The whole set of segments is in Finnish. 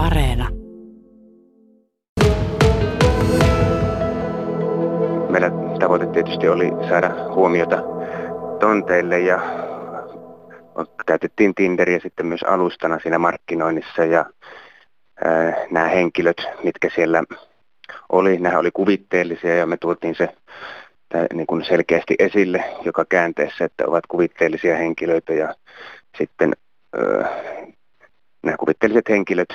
Areena. Meillä tavoite tietysti oli saada huomiota tonteille ja käytettiin Tinderiä sitten myös alustana siinä markkinoinnissa ja ää, nämä henkilöt, mitkä siellä oli, nämä oli kuvitteellisia ja me tuotiin se niin kuin selkeästi esille joka käänteessä, että ovat kuvitteellisia henkilöitä ja sitten ää, nämä kuvitteelliset henkilöt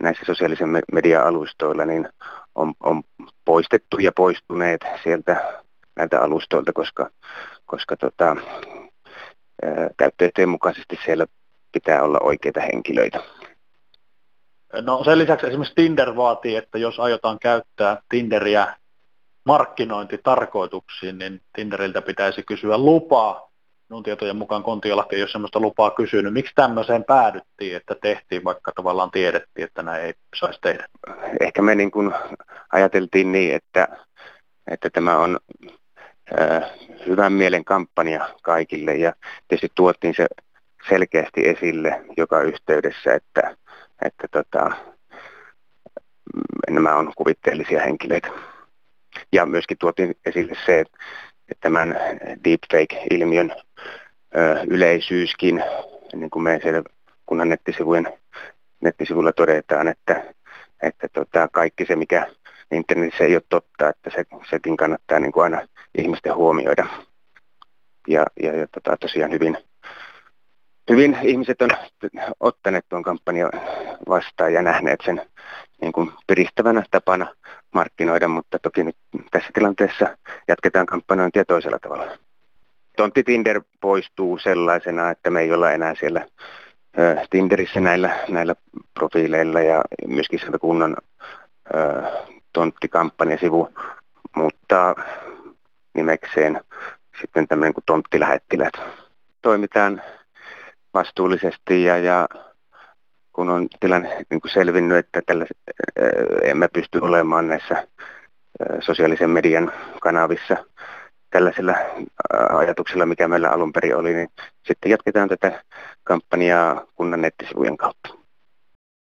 näissä sosiaalisen media-alustoilla niin on, on poistettu ja poistuneet sieltä näiltä alustoilta, koska, koska tota, käyttöehtojen mukaisesti siellä pitää olla oikeita henkilöitä. No sen lisäksi esimerkiksi Tinder vaatii, että jos aiotaan käyttää Tinderiä markkinointitarkoituksiin, niin Tinderiltä pitäisi kysyä lupaa. Minun tietojen mukaan Kontiolahti ei ole sellaista lupaa kysynyt. Miksi tämmöiseen päädyttiin, että tehtiin, vaikka tavallaan tiedettiin, että näin ei saisi tehdä? Ehkä me niin kuin ajateltiin niin, että, että tämä on hyvän mielen kampanja kaikille ja tietysti tuottiin se selkeästi esille joka yhteydessä, että, että tota, nämä on kuvitteellisia henkilöitä. Ja myöskin tuotiin esille se, että tämän deepfake-ilmiön ö, yleisyyskin, niin kuin me siellä kunnan nettisivujen, nettisivuilla todetaan, että, että tota, kaikki se, mikä internetissä ei ole totta, että se, sekin kannattaa niin kuin aina ihmisten huomioida. Ja, ja, ja tota, tosiaan hyvin, hyvin ihmiset on ottaneet tuon kampanjan vastaan ja nähneet sen niin kuin piristävänä tapana markkinoida, mutta toki nyt tässä tilanteessa jatketaan kampanjointia toisella tavalla. Tontti Tinder poistuu sellaisena, että me ei olla enää siellä Tinderissä näillä, näillä profiileilla ja myöskin sieltä kunnan tonttikampanjasivu muuttaa nimekseen sitten tämmöinen kuin tonttilähettilät. Toimitaan vastuullisesti ja, ja kun on tilanne niin kuin selvinnyt, että tällä, emme pysty olemaan näissä sosiaalisen median kanavissa tällaisilla ajatuksilla, mikä meillä alun perin oli, niin sitten jatketaan tätä kampanjaa kunnan nettisivujen kautta.